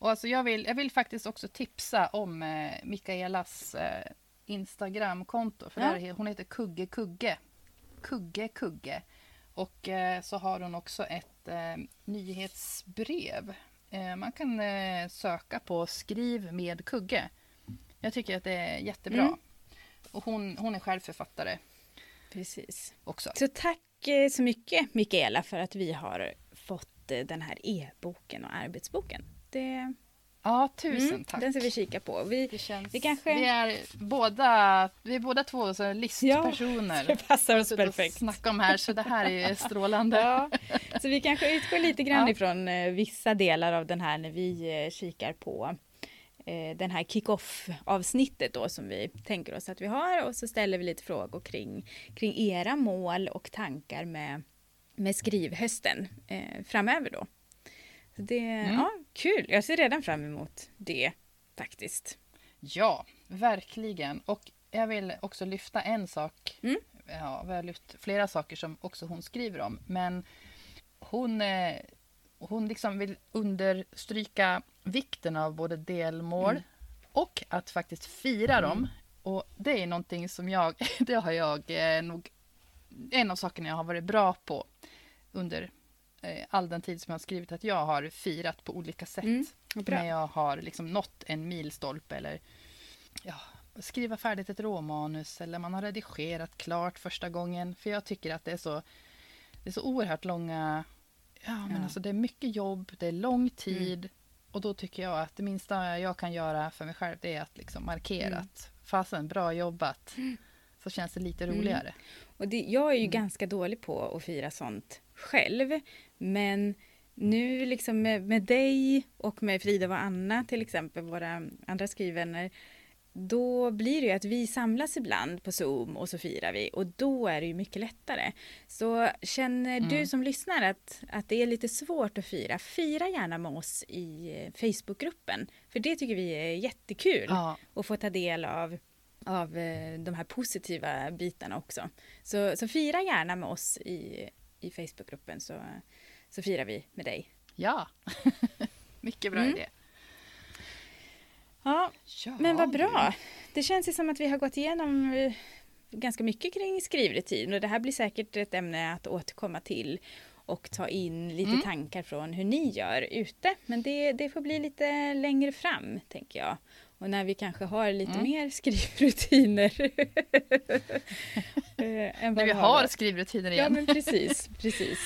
Och alltså jag, vill, jag vill faktiskt också tipsa om eh, Mikaelas eh, Instagramkonto. För ja. där, hon heter Kugge Kugge. Kugge Kugge. Och eh, så har hon också ett eh, nyhetsbrev. Eh, man kan eh, söka på Skriv med Kugge. Jag tycker att det är jättebra. Mm. Och hon, hon är själv författare. Precis. Också. Så tack eh, så mycket Mikaela för att vi har fått den här e-boken och arbetsboken. Det Ja, tusen mm, tack. Den ska vi kika på. Vi, känns, vi, kanske... vi, är, båda, vi är båda två så listpersoner. Ja, <laughs> det passar oss perfekt. Snacka om här, så det här är <laughs> strålande. Ja, så vi kanske utgår lite grann ja. ifrån eh, vissa delar av den här när vi eh, kikar på eh, den här kick-off avsnittet då som vi tänker oss att vi har och så ställer vi lite frågor kring, kring era mål och tankar med, med skrivhösten eh, framöver då. Det, mm. ja, kul. Jag ser redan fram emot det faktiskt. Ja, verkligen. Och jag vill också lyfta en sak. Mm. ja, vi har lyft flera saker som också hon skriver om. Men hon, eh, hon liksom vill understryka vikten av både delmål mm. och att faktiskt fira mm. dem. Och det är någonting som jag, <laughs> det har jag eh, nog, en av sakerna jag har varit bra på under all den tid som jag har skrivit, att jag har firat på olika sätt. Mm, när jag har liksom nått en milstolpe eller ja, skriva färdigt ett råmanus eller man har redigerat klart första gången. För jag tycker att det är så, det är så oerhört långa... Ja, men ja. alltså det är mycket jobb, det är lång mm. tid. Mm. Och då tycker jag att det minsta jag kan göra för mig själv det är att liksom markera mm. att fasen, bra jobbat. Mm. Så känns det lite mm. roligare. Och det, jag är ju ganska dålig på att fira sånt själv. Men nu liksom med, med dig och med Frida och Anna till exempel, våra andra skrivvänner, då blir det ju att vi samlas ibland på Zoom och så firar vi och då är det ju mycket lättare. Så känner mm. du som lyssnar att, att det är lite svårt att fira, fira gärna med oss i Facebookgruppen. För det tycker vi är jättekul ja. att få ta del av, av eh, de här positiva bitarna också. Så, så fira gärna med oss i, i Facebookgruppen så, så firar vi med dig. Ja, <laughs> mycket bra mm. idé. Ja, ja, men vad bra. Det känns ju som att vi har gått igenom eh, ganska mycket kring skrivrutin och det här blir säkert ett ämne att återkomma till och ta in lite mm. tankar från hur ni gör ute. Men det, det får bli lite längre fram, tänker jag. Och när vi kanske har lite mm. mer <laughs> skrivrutiner. <laughs> äh, när vi har skrivrutiner igen. Ja, men precis. precis.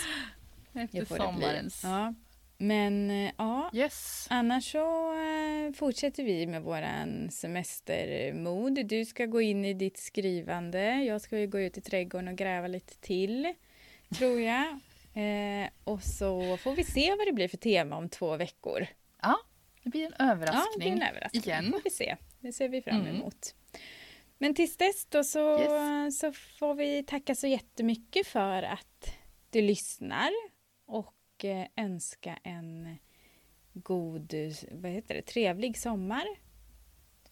Efter sommarens. Ja. Men eh, ja, yes. annars så äh, fortsätter vi med våran semestermod. Du ska gå in i ditt skrivande. Jag ska gå ut i trädgården och gräva lite till, tror jag. <laughs> Eh, och så får vi se vad det blir för tema om två veckor. Ja, det blir en överraskning. Ja, en överraskning. Igen. får vi se. Det ser vi fram mm. emot. Mm. Men tills dess då så, yes. så får vi tacka så jättemycket för att du lyssnar. Och eh, önska en god, vad heter det, trevlig sommar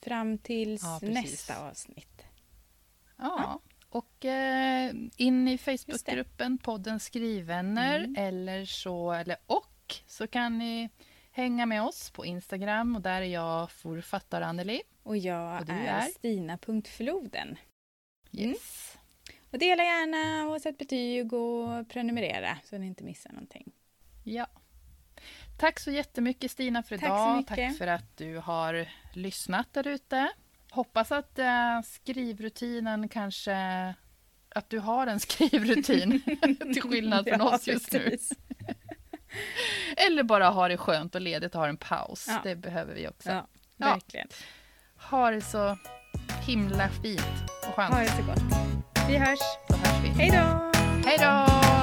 fram tills ja, nästa avsnitt. Ja, ja. och eh, in i Facebookgruppen podden Skrivvänner mm. eller så, eller och så kan ni hänga med oss på Instagram och där är jag författare Anneli. Och jag och är, är Stina.floden. Yes. Mm. Och dela gärna och sätt betyg och prenumerera så ni inte missar någonting. Ja. Tack så jättemycket Stina för idag. Tack, Tack för att du har lyssnat där ute. Hoppas att äh, skrivrutinen kanske... Att du har en <laughs> skrivrutin <laughs> till skillnad från <laughs> ja, oss just precis. nu. Eller bara ha det skönt och ledigt och ha en paus. Ja. Det behöver vi också. Ja, verkligen. Ja. Ha det så himla fint och skönt. Ha det så gott. Vi hörs. Då hörs vi. Hej då! Hej då!